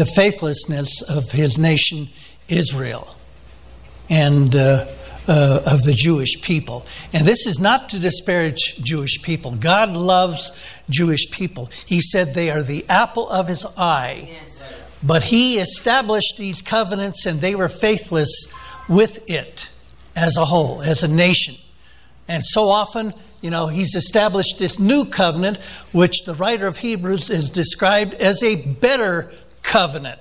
the faithlessness of his nation, Israel, and uh, uh, of the Jewish people. And this is not to disparage Jewish people. God loves Jewish people. He said they are the apple of his eye. Yes. But he established these covenants and they were faithless with it as a whole, as a nation. And so often, you know, he's established this new covenant, which the writer of Hebrews is described as a better covenant.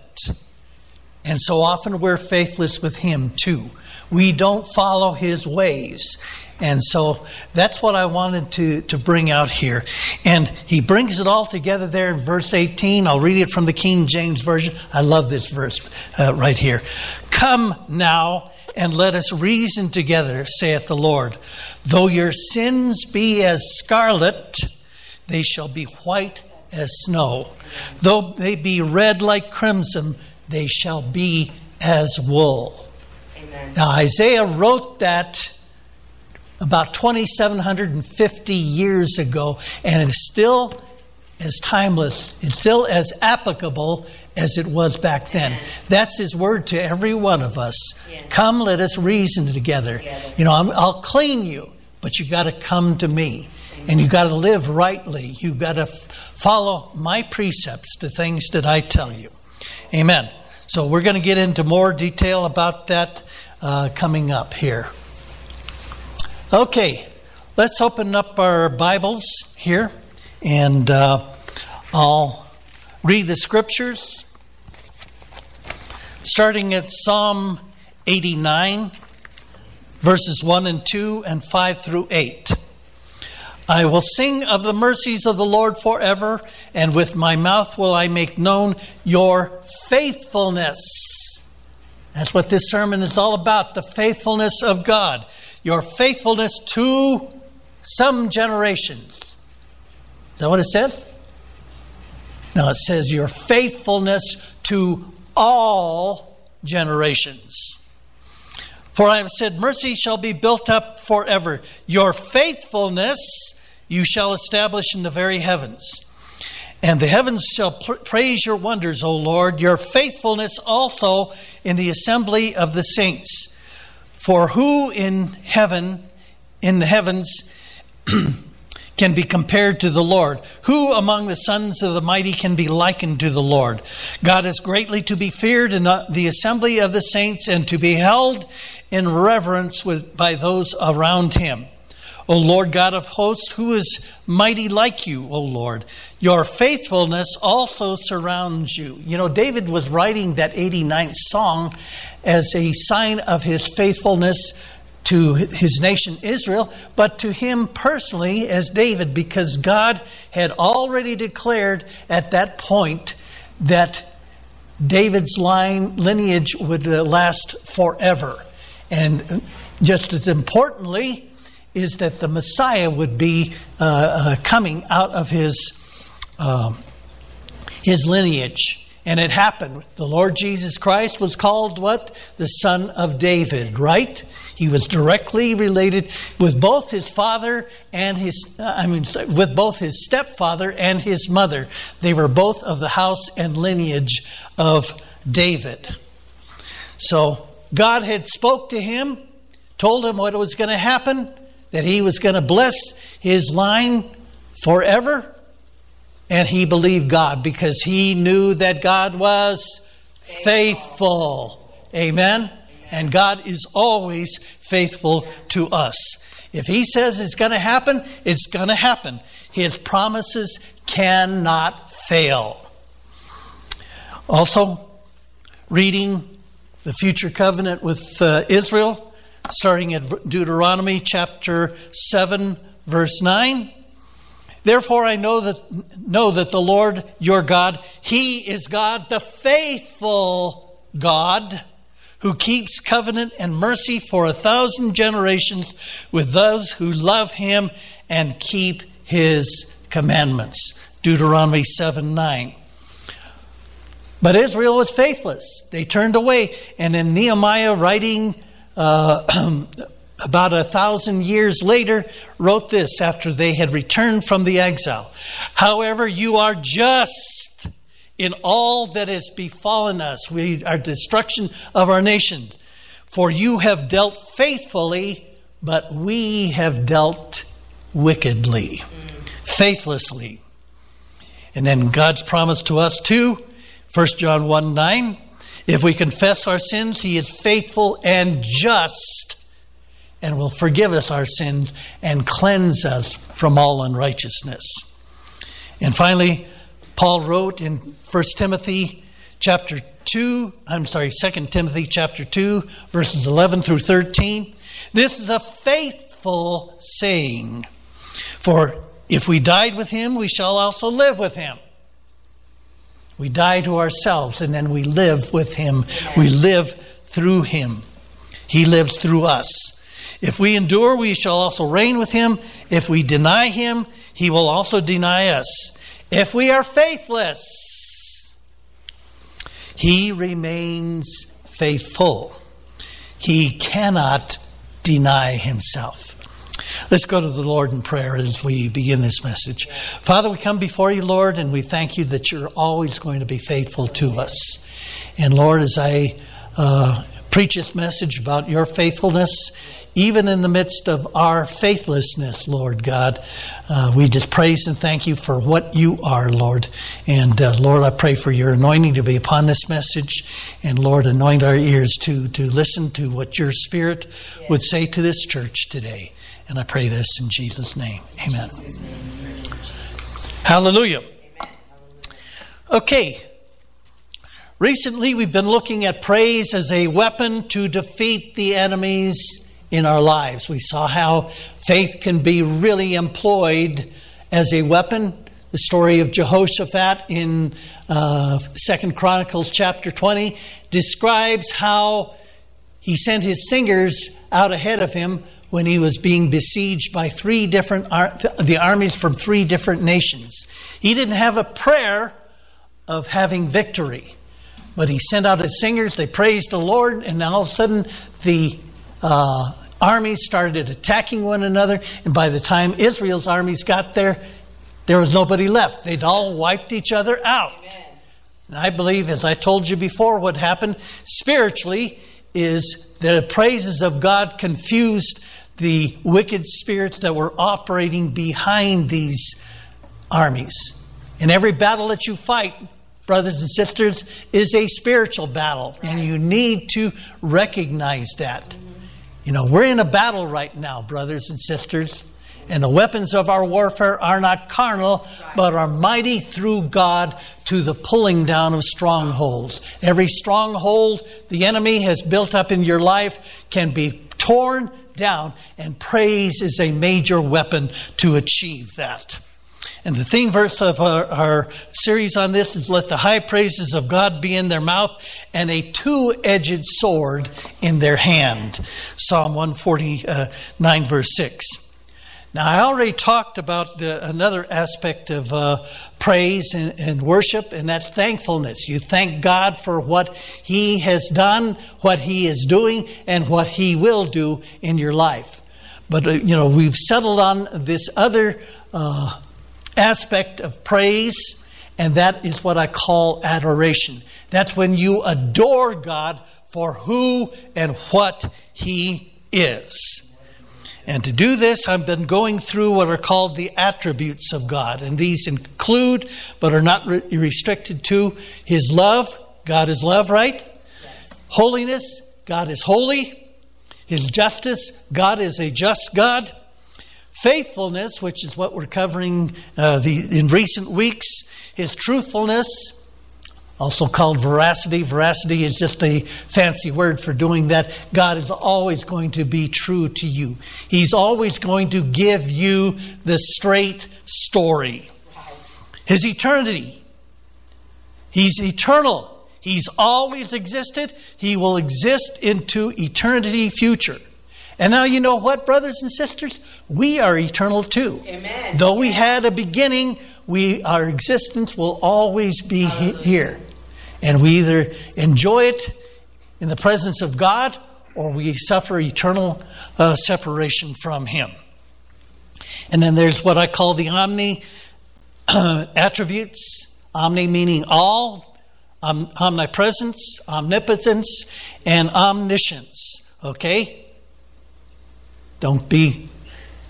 And so often we're faithless with him too. We don't follow his ways. And so that's what I wanted to, to bring out here. And he brings it all together there in verse 18. I'll read it from the King James Version. I love this verse uh, right here. Come now and let us reason together, saith the Lord. Though your sins be as scarlet, they shall be white as snow. Though they be red like crimson, they shall be as wool. Amen. Now, Isaiah wrote that about 2,750 years ago, and it's still as timeless, it's still as applicable as it was back then. That's his word to every one of us. Come, let us reason together. You know, i will clean you, but you got to come to me. And you've got to live rightly. You've got to f- follow my precepts, the things that I tell you. Amen. So we're going to get into more detail about that uh, coming up here. Okay, let's open up our Bibles here and uh, I'll read the scriptures. Starting at Psalm 89, verses 1 and 2, and 5 through 8. I will sing of the mercies of the Lord forever, and with my mouth will I make known your faithfulness. That's what this sermon is all about the faithfulness of God your faithfulness to some generations. Is that what it says? No, it says your faithfulness to all generations. For I have said, Mercy shall be built up forever. Your faithfulness you shall establish in the very heavens. And the heavens shall praise your wonders, O Lord, your faithfulness also in the assembly of the saints. For who in heaven, in the heavens, can be compared to the Lord? Who among the sons of the mighty can be likened to the Lord? God is greatly to be feared in the assembly of the saints and to be held in reverence with, by those around him. O Lord God of hosts, who is mighty like you, O Lord? Your faithfulness also surrounds you. You know, David was writing that 89th song as a sign of his faithfulness to his nation Israel, but to him personally as David, because God had already declared at that point that David's line lineage would uh, last forever. And just as importantly, is that the Messiah would be uh, uh, coming out of his, uh, his lineage. And it happened. The Lord Jesus Christ was called what? The Son of David, right? He was directly related with both his father and his, I mean, with both his stepfather and his mother. They were both of the house and lineage of David. So God had spoke to him, told him what was going to happen, that he was going to bless his line forever. And he believed God because he knew that God was faithful. Amen? And God is always faithful to us. If he says it's going to happen, it's going to happen. His promises cannot fail. Also, reading the future covenant with uh, Israel, starting at Deuteronomy chapter 7, verse 9. Therefore, I know that, know that the Lord your God, He is God, the faithful God, who keeps covenant and mercy for a thousand generations with those who love Him and keep His commandments. Deuteronomy 7 9. But Israel was faithless. They turned away. And in Nehemiah writing uh, about a thousand years later, wrote this after they had returned from the exile. However, you are just in all that has befallen us, we, our destruction of our nations. For you have dealt faithfully, but we have dealt wickedly, faithlessly. And then God's promise to us too, 1 John 1 9. If we confess our sins, he is faithful and just and will forgive us our sins and cleanse us from all unrighteousness. And finally, Paul wrote in 1 Timothy chapter 2, I'm sorry, 2 Timothy chapter 2, verses 11 through 13. This is a faithful saying. For if we died with him, we shall also live with him. We die to ourselves and then we live with him. We live through him. He lives through us. If we endure, we shall also reign with him. If we deny him, he will also deny us. If we are faithless, he remains faithful. He cannot deny himself. Let's go to the Lord in prayer as we begin this message. Father, we come before you, Lord, and we thank you that you're always going to be faithful to us. And Lord, as I uh, preach this message about your faithfulness, even in the midst of our faithlessness, Lord God. Uh, we just praise and thank you for what you are, Lord. And uh, Lord, I pray for your anointing to be upon this message. And Lord, anoint our ears to, to listen to what your Spirit yes. would say to this church today. And I pray this in Jesus' name. Amen. Hallelujah. Okay. Recently, we've been looking at praise as a weapon to defeat the enemies in our lives. We saw how faith can be really employed as a weapon. The story of Jehoshaphat in uh, Second Chronicles chapter 20 describes how he sent his singers out ahead of him when he was being besieged by three different the armies from three different nations. He didn't have a prayer of having victory, but he sent out his singers. They praised the Lord, and all of a sudden the uh, armies started attacking one another, and by the time Israel's armies got there, there was nobody left. They'd all wiped each other out. Amen. And I believe, as I told you before, what happened spiritually is the praises of God confused the wicked spirits that were operating behind these armies. And every battle that you fight, brothers and sisters, is a spiritual battle, and you need to recognize that. You know, we're in a battle right now, brothers and sisters. And the weapons of our warfare are not carnal, but are mighty through God to the pulling down of strongholds. Every stronghold the enemy has built up in your life can be torn down, and praise is a major weapon to achieve that. And the theme verse of our, our, series on this is Let the high praises of God be in their mouth and a two edged sword in their hand. Psalm 149, uh, verse 6. Now, I already talked about the, another aspect of uh, praise and, and, worship, and that's thankfulness. You thank God for what He has done, what He is doing, and what He will do in your life. But, uh, you know, we've settled on this other uh, aspect of praise, and that is what I call adoration. That's when you adore God for who and what He is. And to do this, I've been going through what are called the attributes of God. And these include, but are not re- restricted to, His love. God is love, right? Yes. Holiness. God is holy. His justice. God is a just God. Faithfulness, which is what we're covering uh, the, in recent weeks, his truthfulness, also called veracity. Veracity is just a fancy word for doing that. God is always going to be true to you, He's always going to give you the straight story. His eternity, He's eternal. He's always existed. He will exist into eternity future. And now you know what, brothers and sisters? We are eternal too. Amen. Though we had a beginning, we our existence will always be here. And we either enjoy it in the presence of God or we suffer eternal uh, separation from Him. And then there's what I call the omni uh, attributes Omni meaning all, om- omnipresence, omnipotence, and omniscience. Okay? Don't be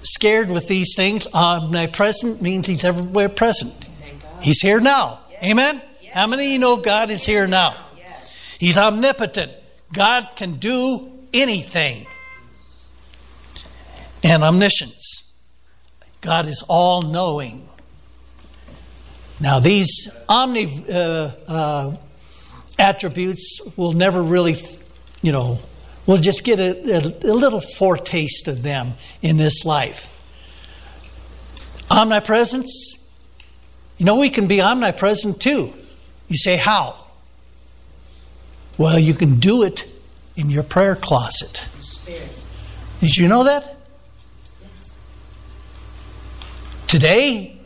scared with these things. Omnipresent means he's everywhere present. He's here now. Amen? How many of you know God is here now? He's omnipotent. God can do anything. And omniscience. God is all knowing. Now, these omni uh, uh, attributes will never really, you know, we'll just get a, a, a little foretaste of them in this life. Omnipresence, you know, we can be omnipresent too. You say, how? Well, you can do it in your prayer closet. Did you know that? Today,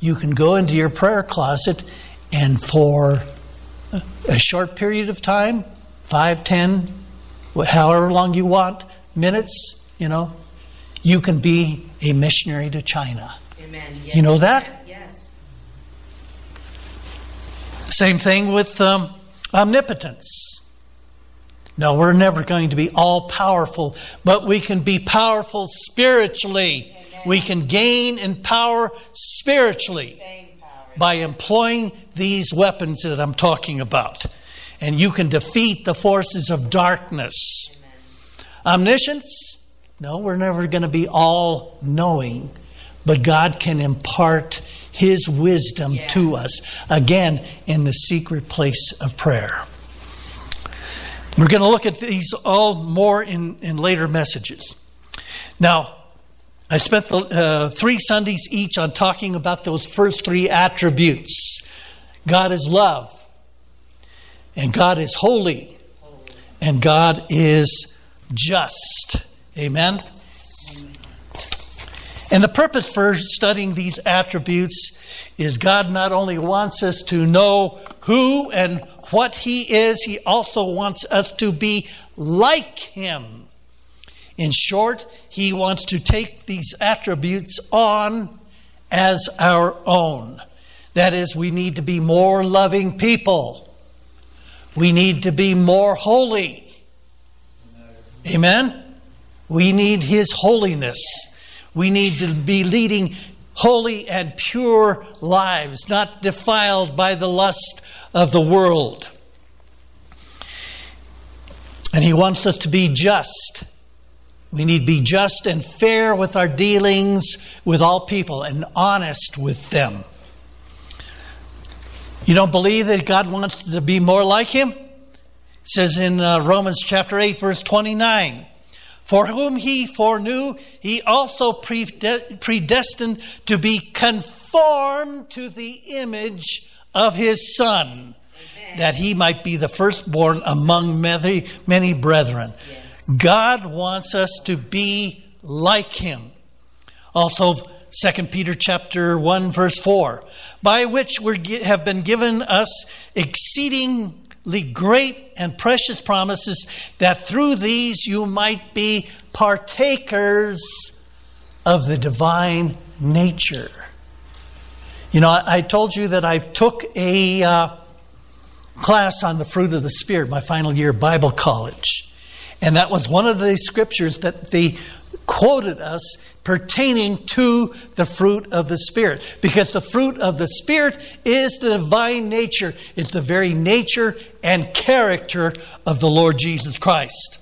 you can go into your prayer closet and for a short period of time, five, ten, however long you want, minutes, you know, you can be a missionary to China. Amen. Yes. You know that? Yes. Same thing with um, omnipotence. No, we're never going to be all powerful, but we can be powerful spiritually. Amen. We can gain in power spiritually power. by employing these weapons that I'm talking about. And you can defeat the forces of darkness. Amen. Omniscience? No, we're never going to be all knowing, but God can impart His wisdom Yeah. to us, again, in the secret place of prayer. We're going to look at these all more in, in later messages. Now, I spent the, uh, three Sundays each on talking about those first three attributes God is love, and God is holy, and God is just. Amen? And the purpose for studying these attributes is God not only wants us to know who and what He is, He also wants us to be like Him. In short, He wants to take these attributes on as our own. That is, we need to be more loving people. We need to be more holy. Amen? We need His holiness. We need to be leading holy and pure lives, not defiled by the lust of the world. And He wants us to be just. We need to be just and fair with our dealings with all people and honest with them. You don't believe that God wants to be more like Him? It says in uh, Romans chapter 8, verse 29 For whom He foreknew, He also predestined to be conformed to the image of His Son, that He might be the firstborn among many, many brethren. Yes. God wants us to be like him. Also 2 Peter chapter 1 verse 4, by which we have been given us exceedingly great and precious promises that through these you might be partakers of the divine nature. You know, I, I told you that I took a uh, class on the fruit of the Spirit, my final year Bible college. And that was one of the scriptures that they quoted us pertaining to the fruit of the Spirit. Because the fruit of the Spirit is the divine nature, it's the very nature and character of the Lord Jesus Christ.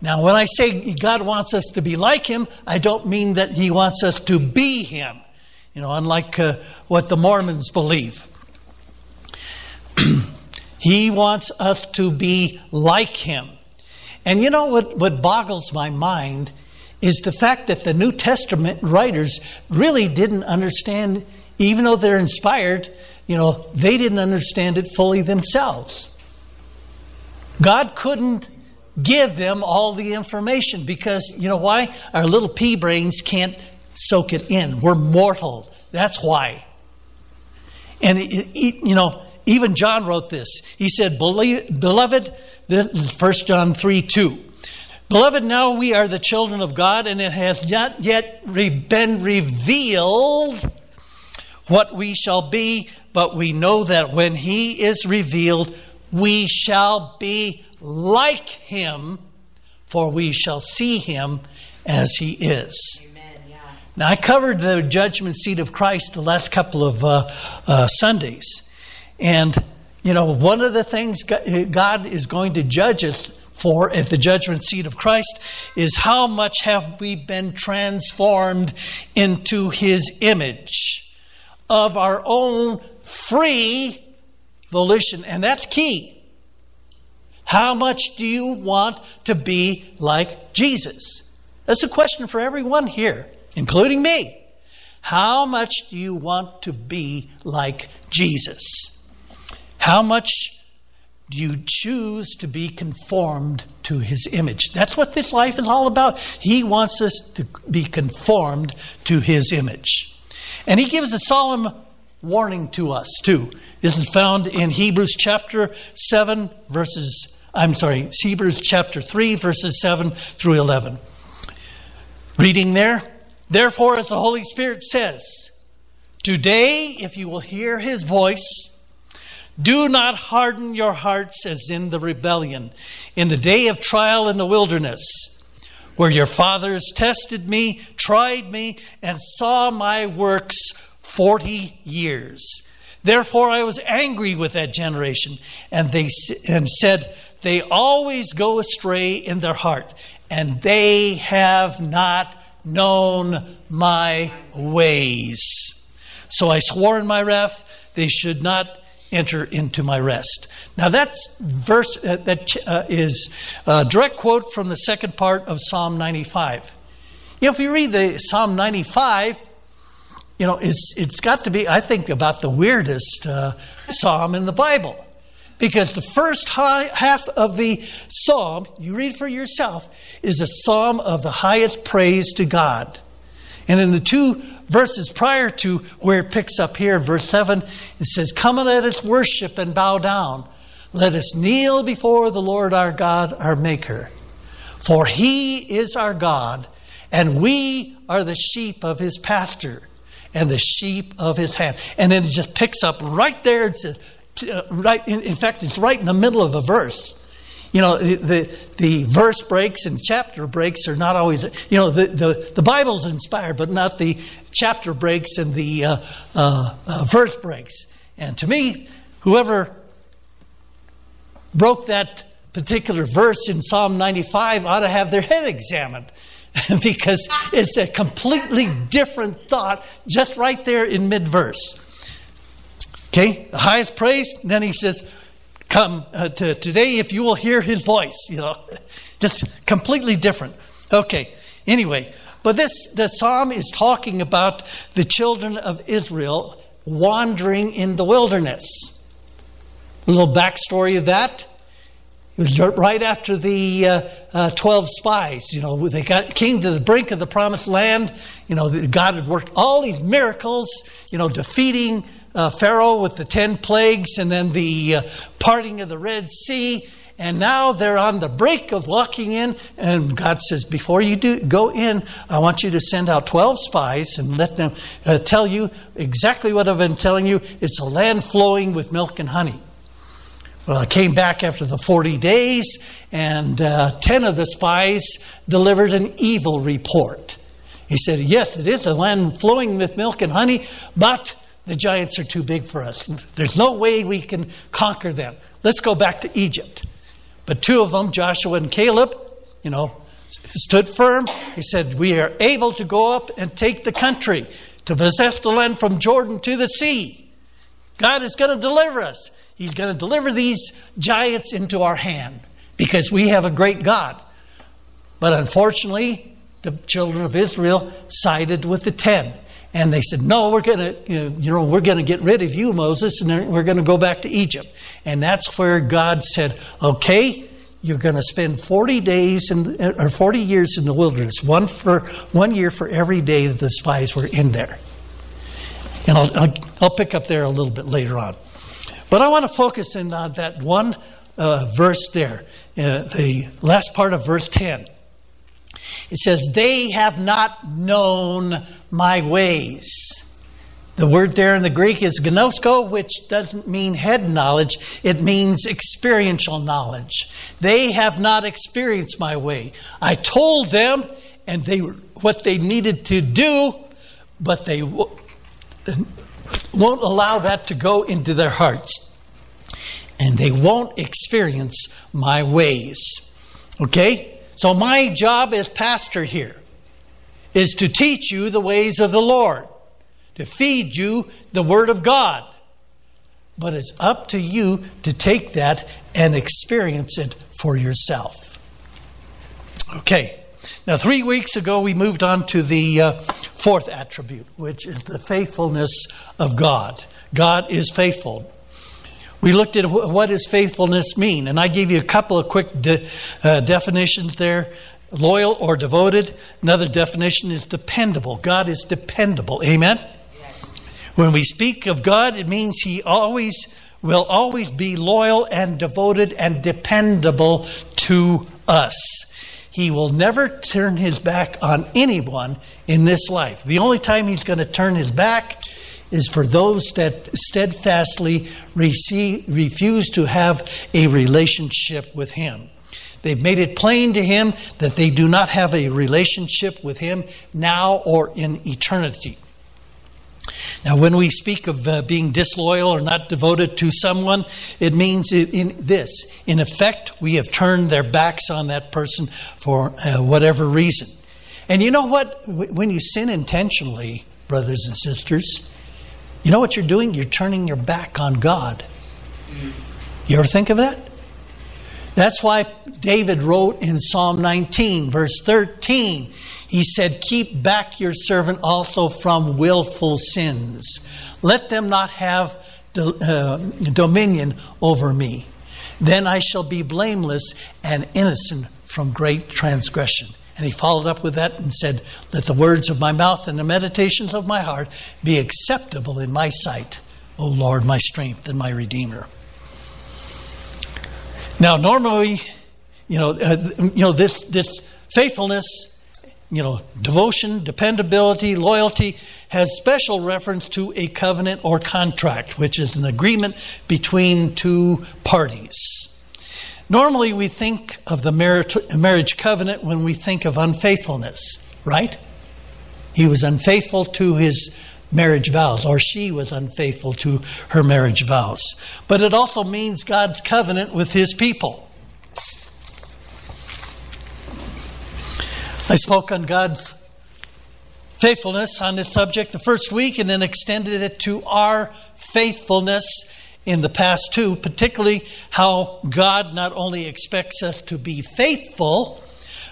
Now, when I say God wants us to be like Him, I don't mean that He wants us to be Him, you know, unlike uh, what the Mormons believe. he wants us to be like Him. And you know what, what boggles my mind is the fact that the New Testament writers really didn't understand, even though they're inspired, you know, they didn't understand it fully themselves. God couldn't give them all the information because, you know why? Our little pea brains can't soak it in. We're mortal. That's why. And, it, it, you know, even John wrote this. He said, Beloved, this is 1 John 3 2. Beloved, now we are the children of God, and it has not yet been revealed what we shall be, but we know that when he is revealed, we shall be like him, for we shall see him as he is. Amen. Yeah. Now, I covered the judgment seat of Christ the last couple of uh, uh, Sundays. And, you know, one of the things God is going to judge us for at the judgment seat of Christ is how much have we been transformed into his image of our own free volition. And that's key. How much do you want to be like Jesus? That's a question for everyone here, including me. How much do you want to be like Jesus? How much you choose to be conformed to his image? That's what this life is all about. He wants us to be conformed to his image. And he gives a solemn warning to us, too. This is found in Hebrews chapter 7, verses, I'm sorry, Hebrews chapter 3, verses 7 through 11. Reading there, therefore, as the Holy Spirit says, Today, if you will hear his voice, do not harden your hearts as in the rebellion, in the day of trial in the wilderness, where your fathers tested me, tried me, and saw my works forty years. Therefore I was angry with that generation, and they and said, They always go astray in their heart, and they have not known my ways. So I swore in my wrath, they should not enter into my rest. Now that's verse uh, that uh, is a direct quote from the second part of Psalm 95. You know, if you read the Psalm 95, you know, it's it's got to be, I think, about the weirdest uh, psalm in the Bible. Because the first high, half of the psalm, you read for yourself, is a psalm of the highest praise to God. And in the two verses prior to where it picks up here, in verse 7, it says, Come and let us worship and bow down. Let us kneel before the Lord our God, our Maker. For he is our God, and we are the sheep of his pasture and the sheep of his hand. And then it just picks up right there. It says, uh, right, in, in fact, it's right in the middle of a verse. You know, the, the verse breaks and chapter breaks are not always, you know, the, the, the Bible's inspired, but not the chapter breaks and the uh, uh, uh, verse breaks. And to me, whoever broke that particular verse in Psalm 95 ought to have their head examined because it's a completely different thought just right there in mid verse. Okay, the highest praise, then he says, come uh, to today if you will hear his voice you know just completely different okay anyway but this the psalm is talking about the children of israel wandering in the wilderness a little backstory of that it was right after the uh, uh, 12 spies. You know, they got, came to the brink of the promised land. You know, God had worked all these miracles, you know, defeating uh, Pharaoh with the 10 plagues and then the uh, parting of the Red Sea. And now they're on the brink of walking in, and God says, Before you do go in, I want you to send out 12 spies and let them uh, tell you exactly what I've been telling you. It's a land flowing with milk and honey. Well, I came back after the 40 days, and uh, 10 of the spies delivered an evil report. He said, Yes, it is a land flowing with milk and honey, but the giants are too big for us. There's no way we can conquer them. Let's go back to Egypt. But two of them, Joshua and Caleb, you know, stood firm. He said, We are able to go up and take the country, to possess the land from Jordan to the sea. God is going to deliver us. He's going to deliver these giants into our hand because we have a great God. But unfortunately, the children of Israel sided with the ten. And they said, "No, we're going to, you know, we're going to get rid of you, Moses, and we're going to go back to Egypt." And that's where God said, "Okay, you're going to spend 40 days in, or 40 years in the wilderness, one for one year for every day that the spies were in there." And I'll, I'll, I'll pick up there a little bit later on. But I want to focus in on that one uh, verse there, uh, the last part of verse 10. It says, They have not known my ways. The word there in the Greek is gnosko, which doesn't mean head knowledge, it means experiential knowledge. They have not experienced my way. I told them and they what they needed to do, but they won't allow that to go into their hearts. And they won't experience my ways. Okay? So my job as pastor here is to teach you the ways of the Lord to feed you the Word of God. But it's up to you to take that and experience it for yourself. Okay. Now, three weeks ago, we moved on to the uh, fourth attribute, which is the faithfulness of God. God is faithful. We looked at what does faithfulness mean, and I gave you a couple of quick de- uh, definitions there loyal or devoted. Another definition is dependable. God is dependable. Amen? When we speak of God, it means He always will always be loyal and devoted and dependable to us. He will never turn his back on anyone in this life. The only time he's going to turn his back is for those that steadfastly receive, refuse to have a relationship with him. They've made it plain to him that they do not have a relationship with him now or in eternity. Now, when we speak of uh, being disloyal or not devoted to someone, it means in this. In effect, we have turned their backs on that person for uh, whatever reason. And you know what? When you sin intentionally, brothers and sisters, you know what you're doing? You're turning your back on God. You ever think of that? That's why David wrote in Psalm 19, verse 13, he said, Keep back your servant also from willful sins. Let them not have uh, dominion over me. Then I shall be blameless and innocent from great transgression. And he followed up with that and said, Let the words of my mouth and the meditations of my heart be acceptable in my sight, O Lord, my strength and my Redeemer. Now, normally, you know, uh, you know this, this faithfulness you know, devotion, dependability, loyalty has special reference to a covenant or contract, which is an agreement between two parties. Normally, we think of the marriage covenant when we think of unfaithfulness, right? He was unfaithful to his marriage vows, or she was unfaithful to her marriage vows. But it also means God's covenant with his people. I spoke on God's faithfulness on this subject the first week and then extended it to our faithfulness in the past too, particularly how God not only expects us to be faithful,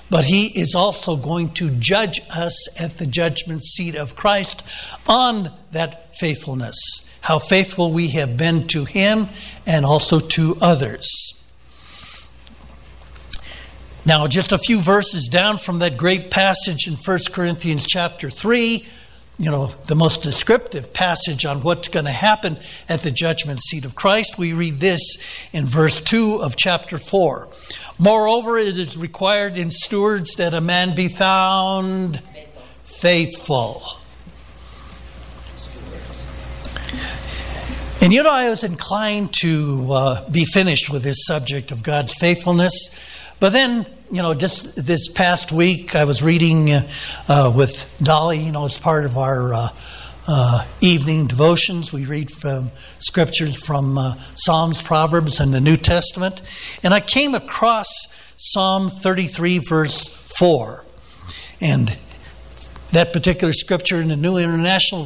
but He is also going to judge us at the judgment seat of Christ on that faithfulness. How faithful we have been to Him and also to others. Now, just a few verses down from that great passage in 1 Corinthians chapter 3, you know, the most descriptive passage on what's going to happen at the judgment seat of Christ, we read this in verse 2 of chapter 4. Moreover, it is required in stewards that a man be found faithful. And you know, I was inclined to uh, be finished with this subject of God's faithfulness but then, you know, just this past week, I was reading uh, uh, with Dolly, you know, as part of our uh, uh evening devotions. We read from scriptures from uh, Psalms, Proverbs, and the New Testament. And I came across Psalm 33, verse 4. And that particular scripture in the New International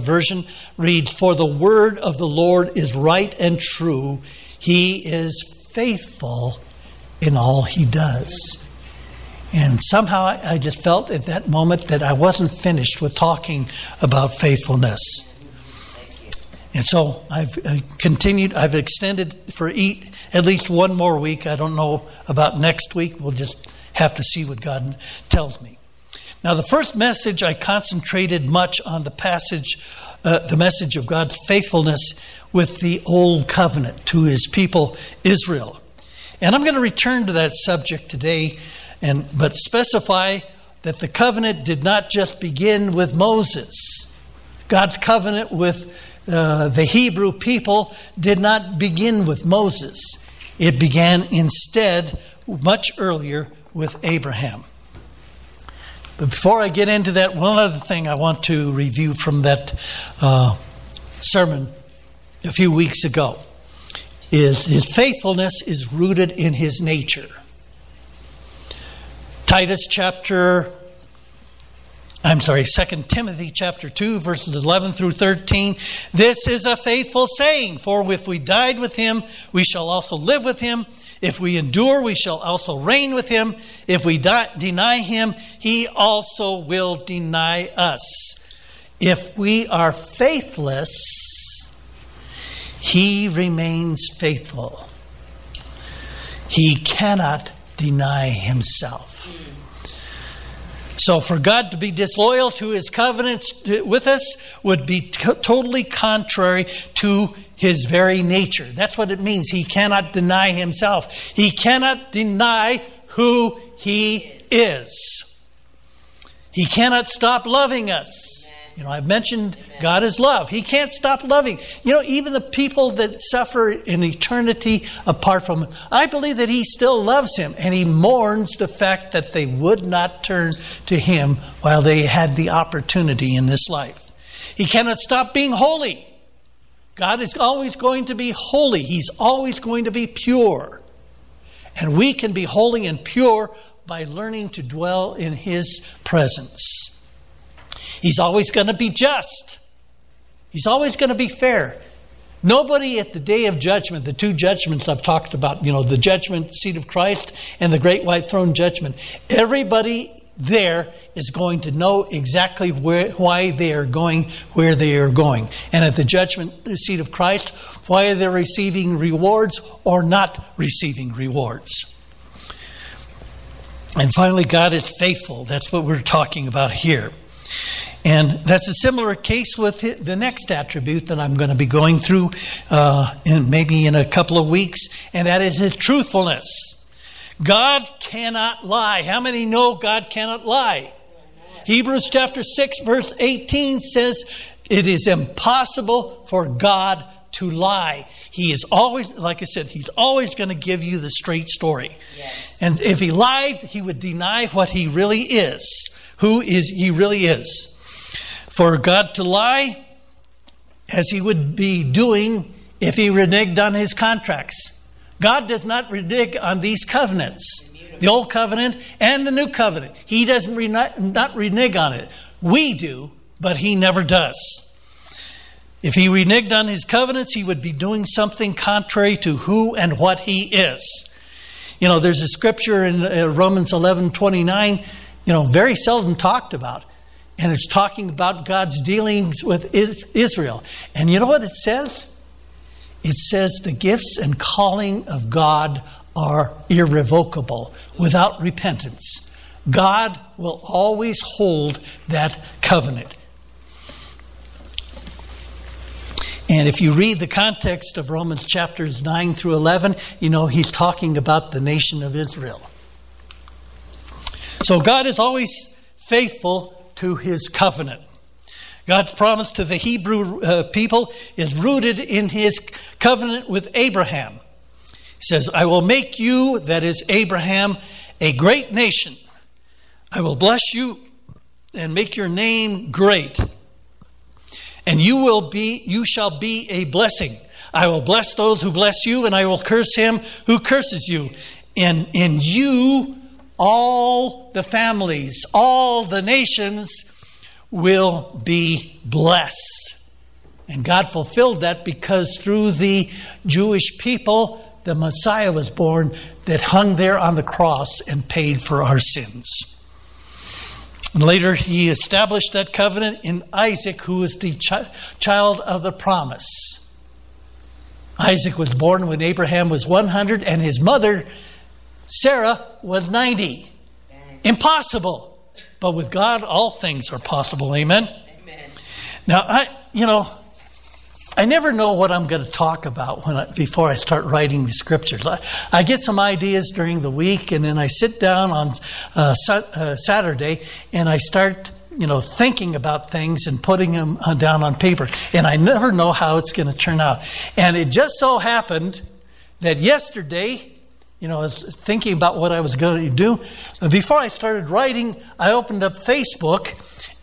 Version reads For the word of the Lord is right and true, he is faithful in all he does. And somehow I just felt at that moment that I wasn't finished with talking about faithfulness. And so I've continued, I've extended for eat at least one more week. I don't know about next week. We'll just have to see what God tells me. Now, the first message, I concentrated much on the passage, uh, the message of God's faithfulness with the old covenant to his people, Israel. And I'm going to return to that subject today, and, but specify that the covenant did not just begin with Moses. God's covenant with uh, the Hebrew people did not begin with Moses. It began instead much earlier with Abraham. But before I get into that, one other thing I want to review from that uh, sermon a few weeks ago is his faithfulness is rooted in his nature. Titus chapter I'm sorry, 2 Timothy chapter 2 verses 11 through 13. This is a faithful saying, for if we died with him, we shall also live with him. If we endure, we shall also reign with him. If we die, deny him, he also will deny us. If we are faithless, he remains faithful. He cannot deny himself. So, for God to be disloyal to his covenants with us would be totally contrary to his very nature. That's what it means. He cannot deny himself, he cannot deny who he is. He cannot stop loving us. You know, I've mentioned God is love. He can't stop loving. You know, even the people that suffer in eternity apart from Him, I believe that He still loves Him and He mourns the fact that they would not turn to Him while they had the opportunity in this life. He cannot stop being holy. God is always going to be holy, He's always going to be pure. And we can be holy and pure by learning to dwell in His presence. He's always going to be just. He's always going to be fair. Nobody at the day of judgment, the two judgments I've talked about, you know, the judgment seat of Christ and the great white throne judgment, everybody there is going to know exactly where, why they are going where they are going. And at the judgment seat of Christ, why they're receiving rewards or not receiving rewards. And finally, God is faithful. That's what we're talking about here. And that's a similar case with the next attribute that I'm going to be going through uh, in maybe in a couple of weeks, and that is his truthfulness. God cannot lie. How many know God cannot lie? Hebrews chapter 6, verse 18 says, It is impossible for God to lie. He is always, like I said, He's always going to give you the straight story. Yes. And if He lied, He would deny what He really is, who is He really is for God to lie as he would be doing if he reneged on his contracts. God does not renege on these covenants, the old covenant and the new covenant. He doesn't not renege on it. We do, but he never does. If he reneged on his covenants, he would be doing something contrary to who and what he is. You know, there's a scripture in uh, Romans 11 29, you know, very seldom talked about. And it's talking about God's dealings with Israel. And you know what it says? It says the gifts and calling of God are irrevocable without repentance. God will always hold that covenant. And if you read the context of Romans chapters 9 through 11, you know he's talking about the nation of Israel. So God is always faithful to his covenant. God's promise to the Hebrew uh, people is rooted in his covenant with Abraham. He says, I will make you, that is Abraham, a great nation. I will bless you and make your name great. And you will be you shall be a blessing. I will bless those who bless you, and I will curse him who curses you. And in you all the families, all the nations will be blessed. And God fulfilled that because through the Jewish people, the Messiah was born that hung there on the cross and paid for our sins. And later, he established that covenant in Isaac, who was the ch- child of the promise. Isaac was born when Abraham was 100, and his mother, Sarah was 90. Impossible. But with God, all things are possible. Amen? Amen. Now, I, you know, I never know what I'm going to talk about when I, before I start writing the scriptures. I, I, get some ideas during the week, and then I sit down on uh, uh, Saturday and I start you know, thinking about things and putting them uh, down on paper. And I never know how it's going to turn out. And it just so happened that yesterday, you know, I was thinking about what I was going to do. Before I started writing, I opened up Facebook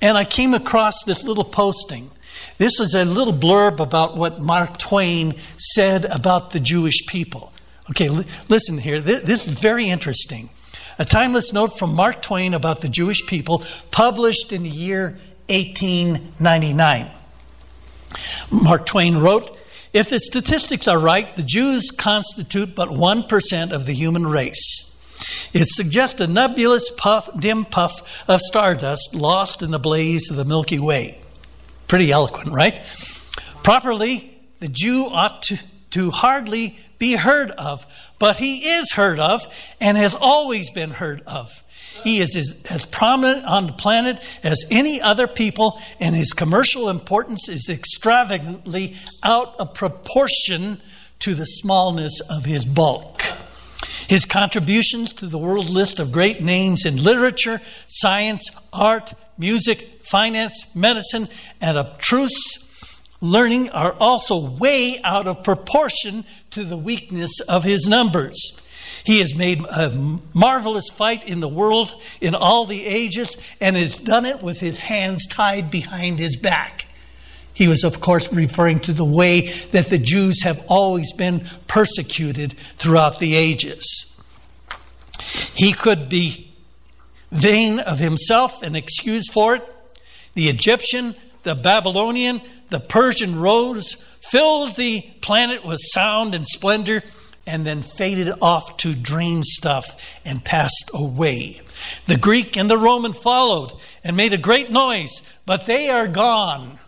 and I came across this little posting. This was a little blurb about what Mark Twain said about the Jewish people. Okay, li- listen here. This, this is very interesting. A timeless note from Mark Twain about the Jewish people, published in the year 1899. Mark Twain wrote, if the statistics are right, the Jews constitute but 1% of the human race. It suggests a nebulous puff, dim puff of stardust lost in the blaze of the Milky Way. Pretty eloquent, right? Properly, the Jew ought to, to hardly be heard of, but he is heard of and has always been heard of. He is as, as, prominent on the planet as any other people, and his commercial importance is extravagantly out of proportion to the smallness of his bulk. His contributions to the world list of great names in literature, science, art, music, finance, medicine, and abstruse learning are also way out of proportion to the weakness of his numbers. He has made a marvelous fight in the world in all the ages and has done it with his hands tied behind his back. He was, of course, referring to the way that the Jews have always been persecuted throughout the ages. He could be vain of himself and excused for it. The Egyptian, the Babylonian, the Persian rose filled the planet with sound and splendor and then faded off to dream stuff and passed away. The Greek and the Roman followed and made a great noise, but they are gone.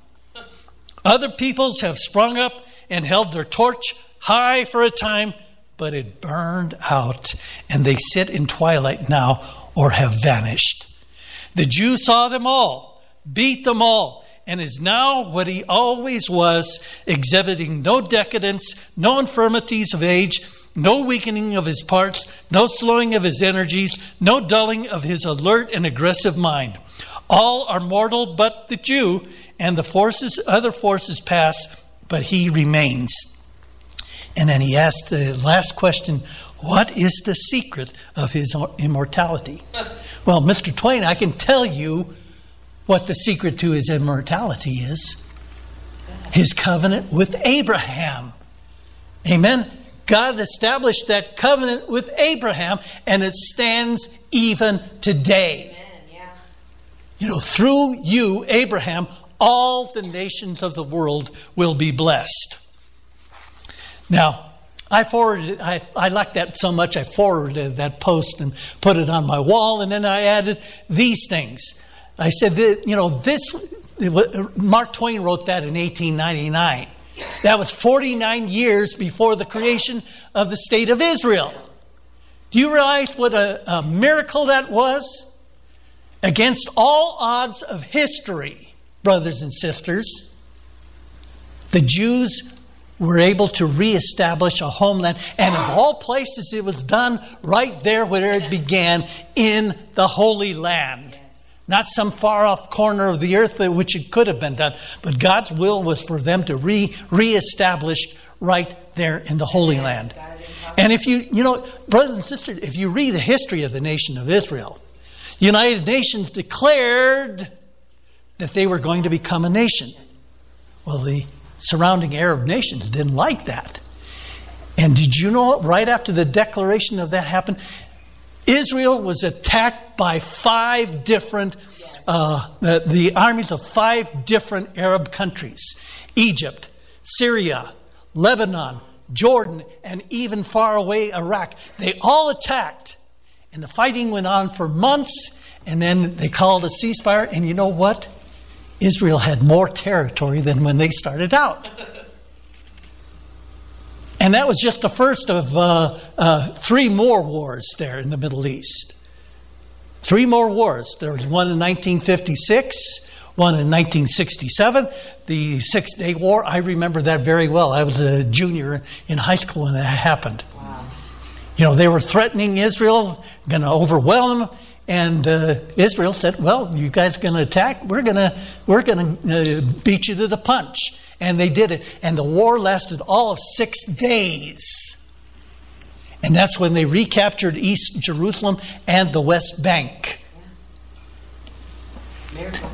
Other peoples have sprung up and held their torch high for a time, but it burned out, and they sit in twilight now or have vanished. The Jew saw them all, beat them all, and is now what he always was, exhibiting no decadence, no infirmities of age, no weakening of his parts, no slowing of his energies, no dulling of his alert and aggressive mind. All are mortal but the Jew, and the forces, other forces pass, but he remains. And then he asked the last question What is the secret of his immortality? Well, Mr. Twain, I can tell you what the secret to his immortality is his covenant with Abraham. Amen. God established that covenant with Abraham, and it stands even today. Yeah. You know, through you, Abraham, all the nations of the world will be blessed. Now, I forwarded, I, I liked that so much, I forwarded that post and put it on my wall, and then I added these things. I said, that, you know, this, Mark Twain wrote that in 1899. That was 49 years before the creation of the state of Israel. Do you realize what a, a miracle that was? Against all odds of history, brothers and sisters, the Jews were able to reestablish a homeland. And of all places, it was done right there where it began in the Holy Land. Not some far off corner of the earth uh, which it could have been done, but God's will was for them to re reestablish right there in the Holy Land. And if you, you know, brothers and sisters, if you read the history of the nation of Israel, United Nations declared that they were going to become a nation. Well, the surrounding Arab nations didn't like that. And did you know right after the declaration of that happened, Israel was attacked by five different, uh, the, the armies of five different Arab countries Egypt, Syria, Lebanon, Jordan, and even far away Iraq. They all attacked. And the fighting went on for months, and then they called a ceasefire. And you know what? Israel had more territory than when they started out. And that was just the first of uh, uh, three more wars there in the Middle East. Three more wars. There was one in 1956, one in 1967, the Six Day War. I remember that very well. I was a junior in high school when that happened. Wow. You know, they were threatening Israel, going to overwhelm them, and uh, Israel said, "Well, you guys going to attack? We're going to we're going to uh, beat you to the punch." And they did it, and the war lasted all of six days. And that's when they recaptured East Jerusalem and the West Bank.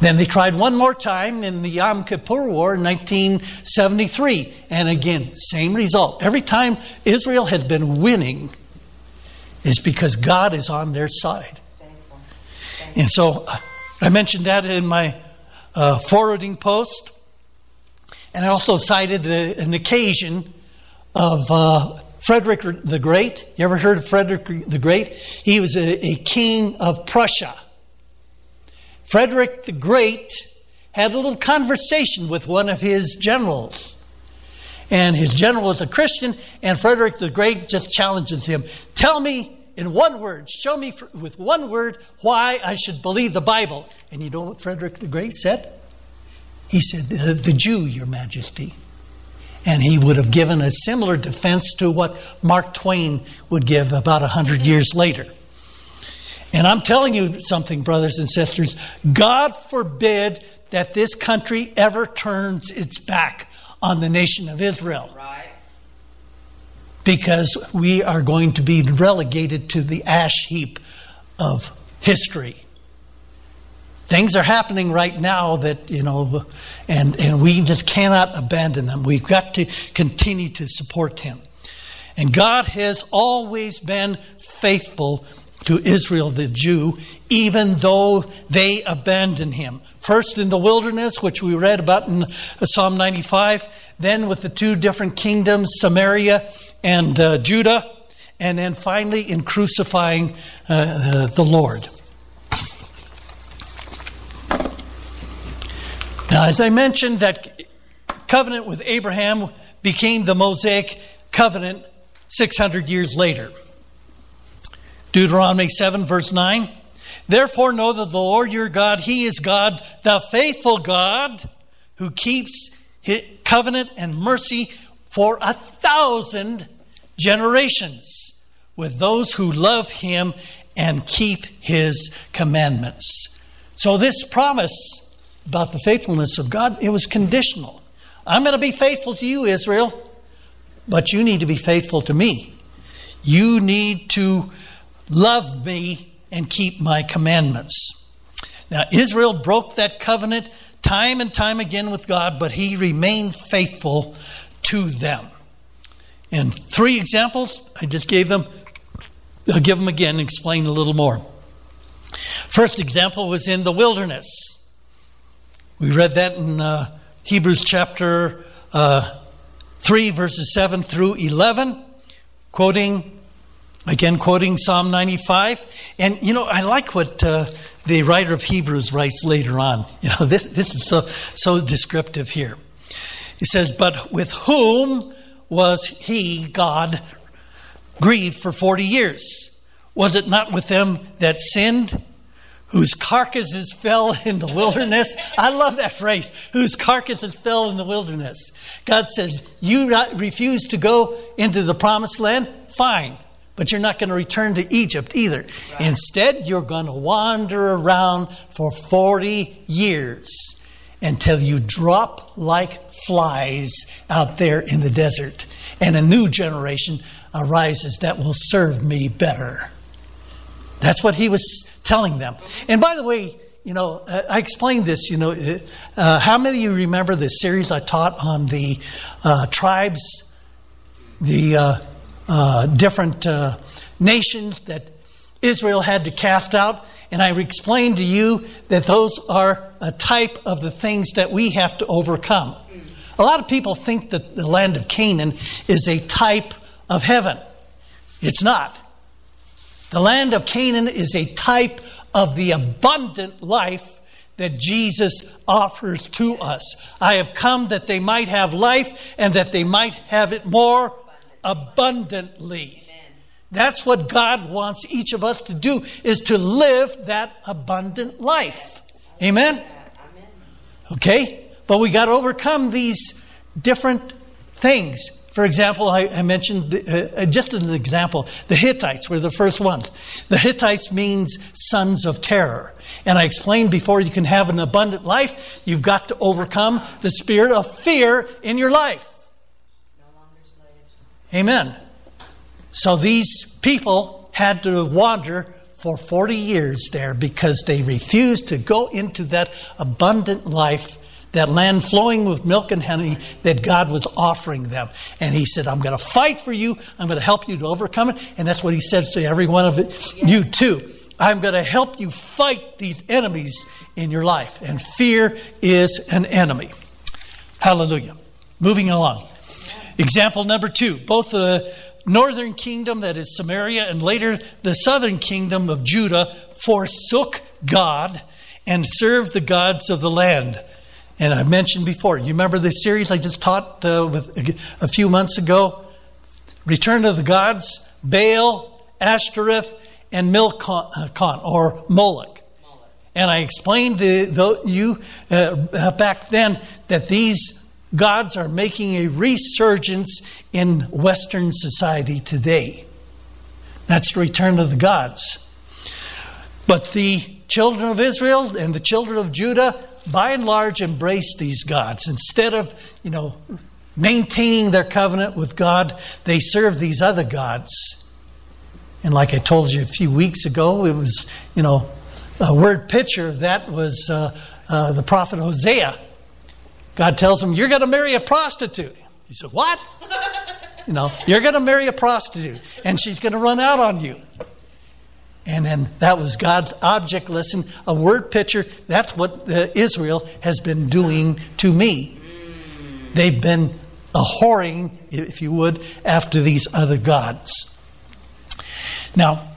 Then they tried one more time in the Yom Kippur War in 1973. And again, same result. Every time Israel has been winning, it's because God is on their side. And so uh, I mentioned that in my uh, forwarding post. And I also cited an occasion of uh, Frederick the Great. You ever heard of Frederick the Great? He was a, a king of Prussia. Frederick the Great had a little conversation with one of his generals. And his general was a Christian, and Frederick the Great just challenges him Tell me in one word, show me with one word why I should believe the Bible. And you know what Frederick the Great said? He said, The, the Jew, Your Majesty. And he would have given a similar defense to what Mark Twain would give about a hundred years later. And I'm telling you something, brothers and sisters. God forbid that this country ever turns its back on the nation of Israel Right. because we are going to be relegated to the ash heap of history. Things are happening right now that, you know, and, and we just cannot abandon them. We've got to continue to support him. And God has always been faithful to Israel, the Jew, even though they abandoned him. First in the wilderness, which we read about in Psalm 95, then with the two different kingdoms, Samaria and uh, Judah, and then finally in crucifying uh, the Lord. Now, as I mentioned, that covenant with Abraham became the Mosaic covenant 600 years later. Deuteronomy 7, verse 9. Therefore, know that the Lord your God, He is God, the faithful God, who keeps His covenant and mercy for a thousand generations with those who love Him and keep His commandments. So, this promise about the faithfulness of God, it was conditional. I'm going to be faithful to you, Israel, but you need to be faithful to me. You need to love me and keep my commandments. Now, Israel broke that covenant time and time again with God, but he remained faithful to them. And three examples, I just gave them. I'll give them again and explain a little more. First example was in the wilderness. We read that in uh, Hebrews chapter uh, 3, verses 7 through 11, quoting, again, quoting Psalm 95. And, you know, I like what uh, the writer of Hebrews writes later on. You know, this, this is so, so descriptive here. He says, But with whom was he, God, grieved for 40 years? Was it not with them that sinned? Whose carcasses fell in the wilderness. I love that phrase, whose carcasses fell in the wilderness. God says, You refuse to go into the promised land? Fine. But you're not going to return to Egypt either. Right. Instead, you're going to wander around for 40 years until you drop like flies out there in the desert. And a new generation arises that will serve me better. That's what he was telling them. And by the way, you know, uh, I explained this. You know, uh, how many of you remember the series I taught on the uh, tribes, the uh, uh, different uh, nations that Israel had to cast out? And I explained to you that those are a type of the things that we have to overcome. A lot of people think that the land of Canaan is a type of heaven. It's not. The land of Canaan is a type of the abundant life that Jesus offers to us. I have come that they might have life and that they might have it more abundantly. That's what God wants each of us to do is to live that abundant life. Amen. Okay? But we got to overcome these different things. For example, I, I mentioned uh, just as an example, the Hittites were the first ones. The Hittites means sons of terror. And I explained before you can have an abundant life, you've got to overcome the spirit of fear in your life. Amen. So these people had to wander for 40 years there because they refused to go into that abundant life, that land flowing with milk and honey that God was offering them. And He said, I'm going to fight for you. I'm going to help you to overcome it. And that's what He says to every one of it, you too. I'm going to help you fight these enemies in your life. And fear is an enemy. Hallelujah. Moving along. Example number two both the northern kingdom, that is Samaria, and later the southern kingdom of Judah forsook God and served the gods of the land. And I've mentioned before, you remember the series I just taught uh, with a few months ago? Return of the Gods, Baal, Ashtoreth, and Milcom, uh, or Moloch. And I explained to the, you uh, back then that these gods are making a resurgence in Western society today. That's the return of the gods. But the children of Israel and the children of Judah, by and large, embrace these gods. Instead of, you know, maintaining their covenant with God, they serve these other gods. And like I told you a few weeks ago, it was, you know, a word picture that was uh, uh, the prophet Hosea God tells him, You're going to marry a prostitute. He said, What? You know, you're going to marry a prostitute, and she's going to run out on you. And then that was God's object lesson, a word picture. That's what uh, Israel has been doing to me. They've been a whoring, if you would, after these other gods. Now,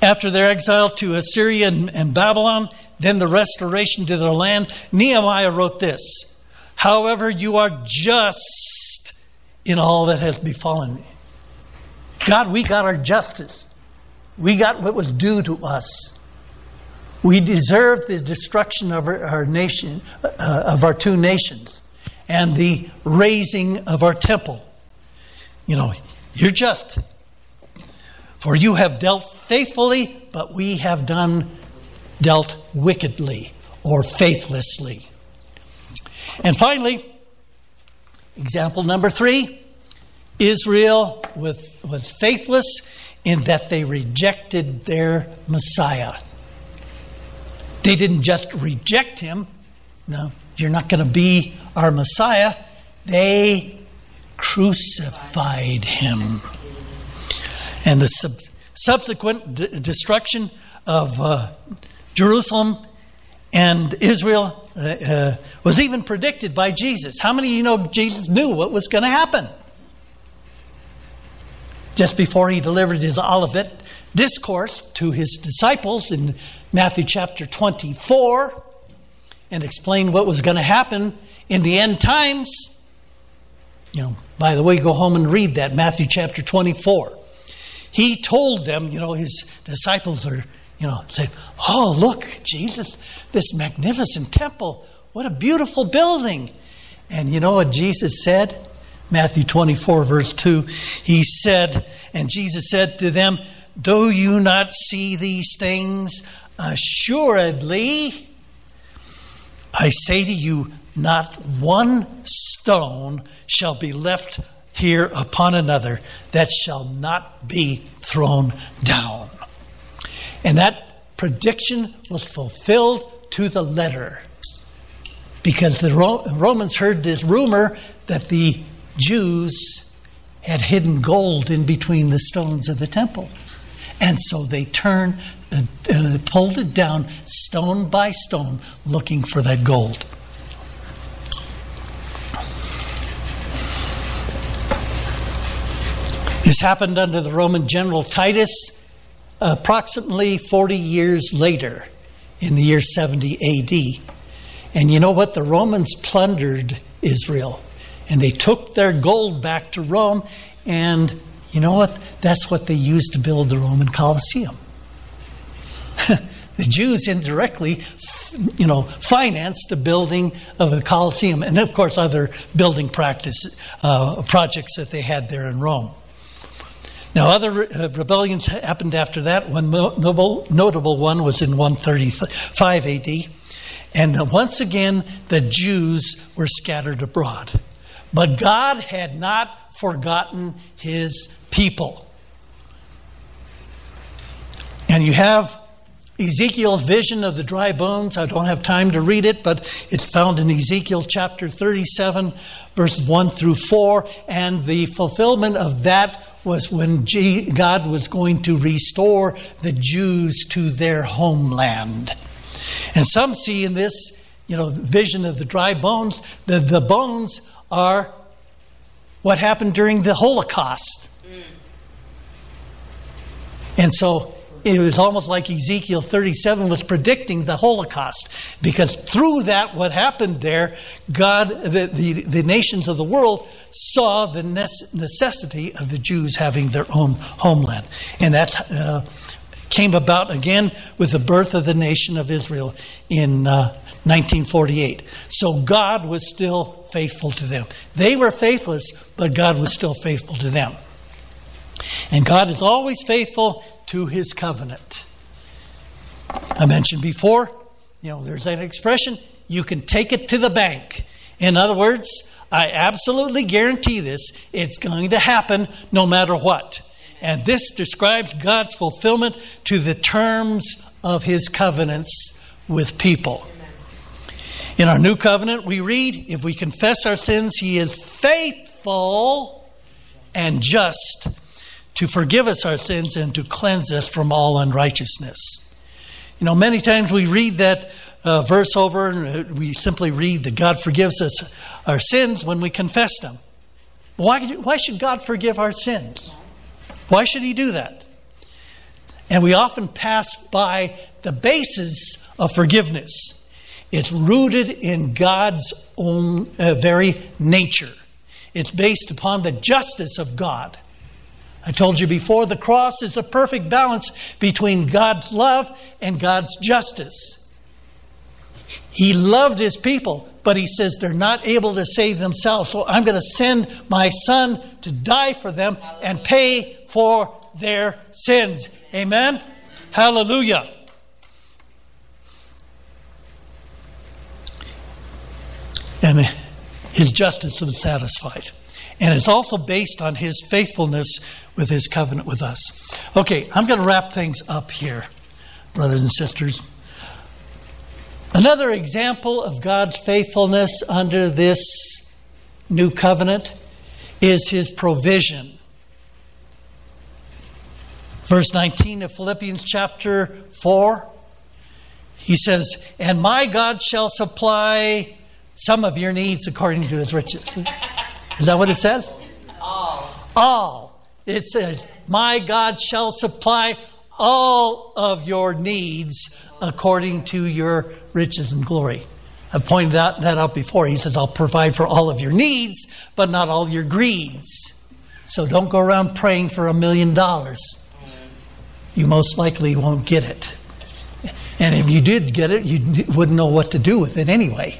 after their exile to Assyria and, and Babylon, then the restoration to their land, Nehemiah wrote this However, you are just in all that has befallen me. God, we got our justice. We got what was due to us. We deserved the destruction of our, our nation, uh, of our two nations, and the razing of our temple. You know, you're just. For you have dealt faithfully, but we have done dealt wickedly or faithlessly. And finally, example number three Israel was, was faithless in that they rejected their Messiah. They didn't just reject him, no, you're not going to be our Messiah. They crucified him. And the sub- subsequent d- destruction of uh, Jerusalem and Israel uh, uh, was even predicted by Jesus. How many of you know Jesus knew what was going to happen? Just before he delivered his Olivet discourse to his disciples in Matthew chapter 24 and explained what was going to happen in the end times. You know, by the way, go home and read that, Matthew chapter 24. He told them, you know, his disciples are you know, say, oh, look, Jesus, this magnificent temple. What a beautiful building. And you know what Jesus said? Matthew 24, verse 2. He said, and Jesus said to them, Do you not see these things? Assuredly, I say to you, not one stone shall be left here upon another that shall not be thrown down. And that prediction was fulfilled to the letter. Because the Romans heard this rumor that the Jews had hidden gold in between the stones of the temple. And so they turned, uh, uh, pulled it down stone by stone, looking for that gold. This happened under the Roman general Titus approximately 40 years later, in the year 70 AD. And you know what? The Romans plundered Israel and they took their gold back to Rome. And you know what? That's what they used to build the Roman Colosseum. the Jews indirectly you know, financed the building of the Colosseum, and of course other building practice uh, projects that they had there in Rome. Now, other uh, rebellions happened after that. One mo- notable, one was in 135 AD. And once again, the Jews were scattered abroad. But God had not forgotten his people. And you have Ezekiel's vision of the dry bones. I don't have time to read it, but it's found in Ezekiel chapter 37, verses 1 through 4. And the fulfillment of that was when God was going to restore the Jews to their homeland. And some see in this, you know, vision of the dry bones, that the bones are what happened during the Holocaust. And so it was almost like Ezekiel 37 was predicting the Holocaust. Because through that, what happened there, God, the, the, the nations of the world saw the necessity of the Jews having their own homeland. And that uh, came about again with the birth of the nation of Israel in uh, 1948. So God was still faithful to them. They were faithless, but God was still faithful to them. And God is always faithful to his covenant. I mentioned before, you know, there's that expression, you can take it to the bank. In other words, I absolutely guarantee this, it's going to happen no matter what. And this describes God's fulfillment to the terms of his covenants with people. In our new covenant, we read, if we confess our sins, he is faithful and just to forgive us our sins and to cleanse us from all unrighteousness. You know, many times we read that uh, verse over and we simply read that God forgives us our sins when we confess them. Why, why should God forgive our sins? Why should He do that? And we often pass by the basis of forgiveness. It's rooted in God's own uh, very nature. It's based upon the justice of God. I told you before, the cross is the perfect balance between God's love and God's justice. He loved his people, but he says they're not able to save themselves. So I'm going to send my son to die for them and pay for their sins. Amen? Hallelujah. And his justice was satisfied. And it's also based on his faithfulness with his covenant with us. Okay, I'm going to wrap things up here, brothers and sisters. Another example of God's faithfulness under this new covenant is his provision. Verse 19 of Philippians chapter 4, he says, And my God shall supply some of your needs according to his riches. Is that what it says? All. All. It says, My God shall supply all of your needs according to your riches and glory. I've pointed out that out before. He says, I'll provide for all of your needs, but not all your greeds. So don't go around praying for a million dollars. You most likely won't get it. And if you did get it, you wouldn't know what to do with it anyway.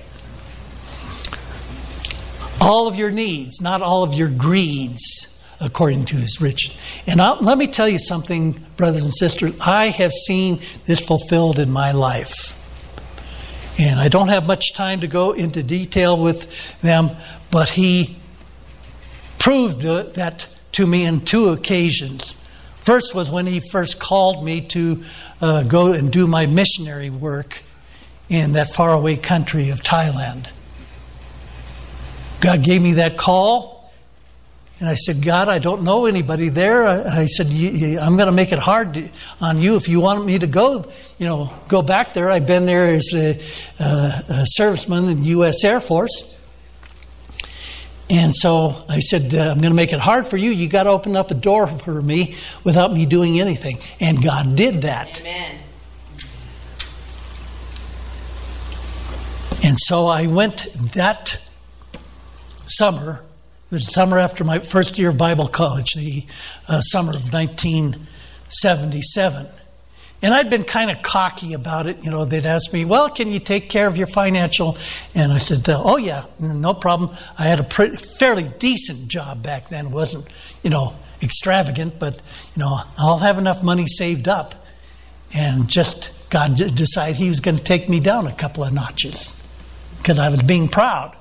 All of your needs, not all of your greeds according to his riches. And I'll, let me tell you something, brothers and sisters. I have seen this fulfilled in my life. And I don't have much time to go into detail with them, but he proved that to me on two occasions. First was when he first called me to uh, go and do my missionary work in that faraway country of Thailand. God gave me that call and I said, God, I don't know anybody there. I, I said, I'm going to make it hard to, on you if you want me to go, you know, go back there. I've been there as a, uh, a serviceman in the U.S. Air Force. And so I said, uh, I'm going to make it hard for you. You got to open up a door for me without me doing anything. And God did that. Amen. And so I went that summer the summer after my first year of Bible college, the uh, summer of 1977. And I'd been kind of cocky about it. You know, they'd ask me, well, can you take care of your financial? And I said, oh, yeah, no problem. I had a pretty, fairly decent job back then. It wasn't, you know, extravagant, but, you know, I'll have enough money saved up. And just God decided He was going to take me down a couple of notches because I was being proud.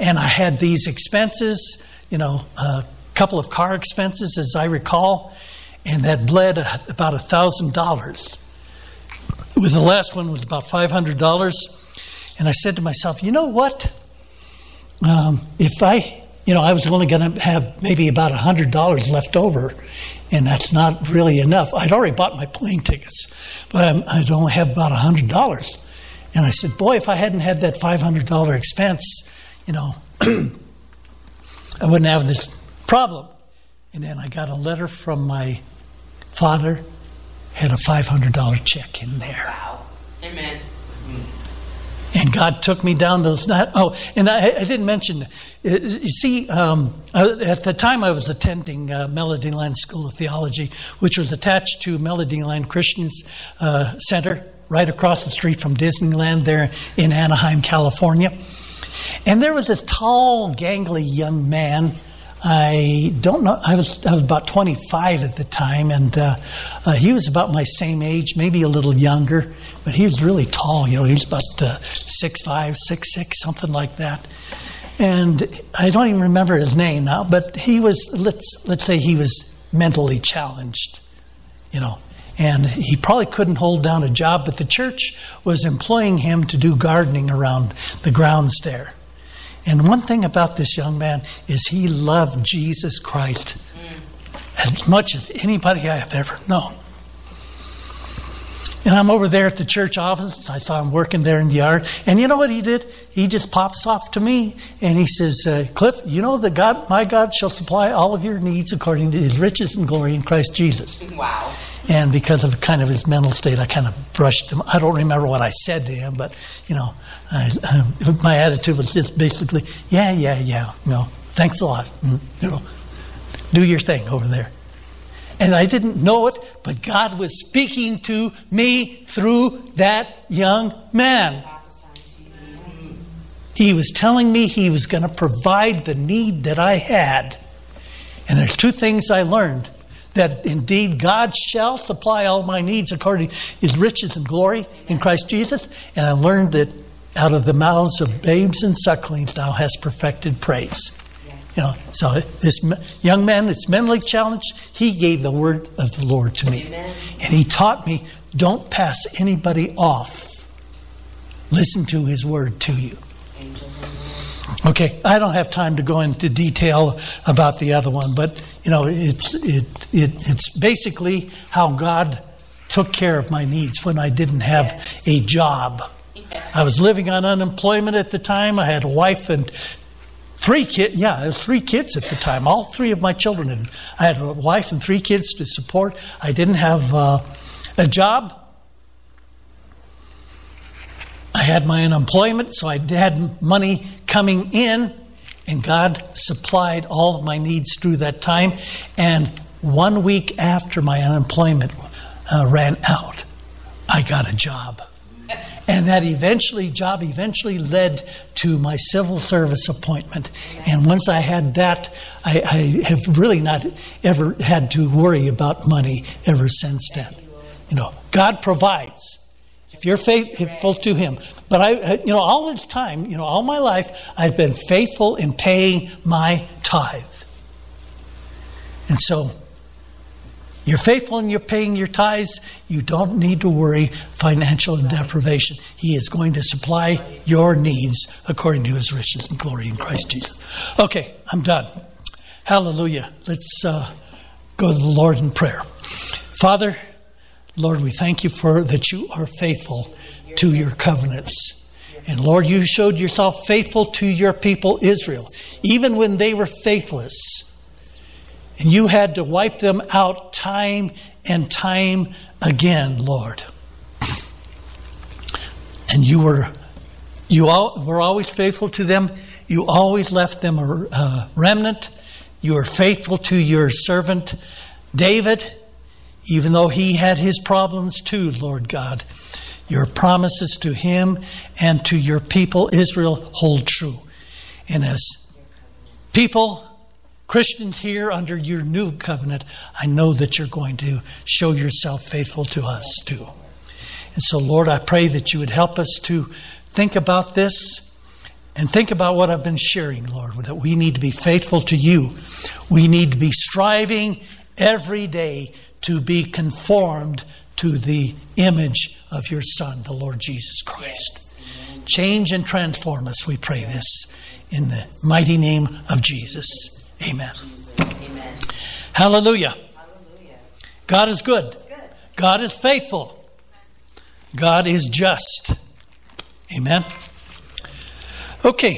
And I had these expenses, you know, a couple of car expenses, as I recall and that bled about a thousand dollars. With the last one was about five hundred dollars, and I said to myself, you know what? Um, if I, you know, I was only going to have maybe about a hundred dollars left over, and that's not really enough. I'd already bought my plane tickets, but I'm, I'd only have about a hundred dollars. And I said, boy, if I hadn't had that five hundred dollar expense, you know, I wouldn't have this problem. And then I got a letter from my father, had a $500 check in there. Wow. Amen. And God took me down those. Oh, and I, I didn't mention. Uh, you see, um, at the time I was attending uh, Melodyland School of Theology, which was attached to Melody Melodyland Christians uh, Center, right across the street from Disneyland, there in Anaheim, California. And there was this tall, gangly young man I don't know. I was I was about 25 at the time, and uh, uh, he was about my same age, maybe a little younger, but he was really tall. You know, he was about uh, six five, six six, something like that. And I don't even remember his name now, but he was let's let's say he was mentally challenged, you know, and he probably couldn't hold down a job, but the church was employing him to do gardening around the grounds there. And one thing about this young man is he loved Jesus Christ as much as anybody I have ever known. And I'm over there at the church office. I saw him working there in the yard. And you know what he did? He just pops off to me and he says, uh, Cliff, you know that God, my God shall supply all of your needs according to his riches and glory in Christ Jesus. Wow. And because of kind of his mental state, I kind of brushed him. I don't remember what I said to him, but, you know, I, uh, my attitude was just basically, yeah, yeah, yeah, you know, thanks a lot. Mm, you know, do your thing over there. And I didn't know it, but God was speaking to me through that young man. He was telling me he was going to provide the need that I had. And there's two things I learned that indeed God shall supply all my needs according to his riches and glory in Christ Jesus. And I learned that out of the mouths of babes and sucklings thou hast perfected praise. You know, so this young man that's mentally challenged, he gave the word of the Lord to me. Amen. And he taught me don't pass anybody off. Listen to his word to you. Okay, I don't have time to go into detail about the other one, but you know, it's it, it it's basically how God took care of my needs when I didn't have yes. a job. I was living on unemployment at the time. I had a wife and three kids. Yeah, I was three kids at the time. All three of my children. Had, I had a wife and three kids to support. I didn't have uh, a job. I had my unemployment, so I had money coming in, and God supplied all of my needs through that time. And one week after my unemployment uh, ran out, I got a job. And that eventually job eventually led to my civil service appointment. And once I had that, I, I have really not ever had to worry about money ever since then. You know, God provides if you're faithful to Him. But I, you know, all this time, you know, all my life, I've been faithful in paying my tithe. And so you're faithful and you're paying your tithes, you don't need to worry financial deprivation. He is going to supply your needs according to his riches and glory in Christ Jesus. Okay, I'm done. Hallelujah. Let's uh, go to the Lord in prayer. Father, Lord, we thank you for that you are faithful to your covenants. And Lord, you showed yourself faithful to your people Israel, even when they were faithless. And you had to wipe them out time and time again, Lord. And you were you all, were always faithful to them. You always left them a, a remnant. You were faithful to your servant David. Even though he had his problems too, Lord God. Your promises to him and to your people, Israel, hold true. And as people, Christians here under your new covenant, I know that you're going to show yourself faithful to us too. And so, Lord, I pray that you would help us to think about this and think about what I've been sharing, Lord, that we need to be faithful to you. We need to be striving every day to be conformed to the image of your Son, the Lord Jesus Christ. Change and transform us, we pray this in the mighty name of Jesus. Amen. Amen. Hallelujah. Hallelujah. God is good. Good. God is faithful. God is just. Amen. Okay,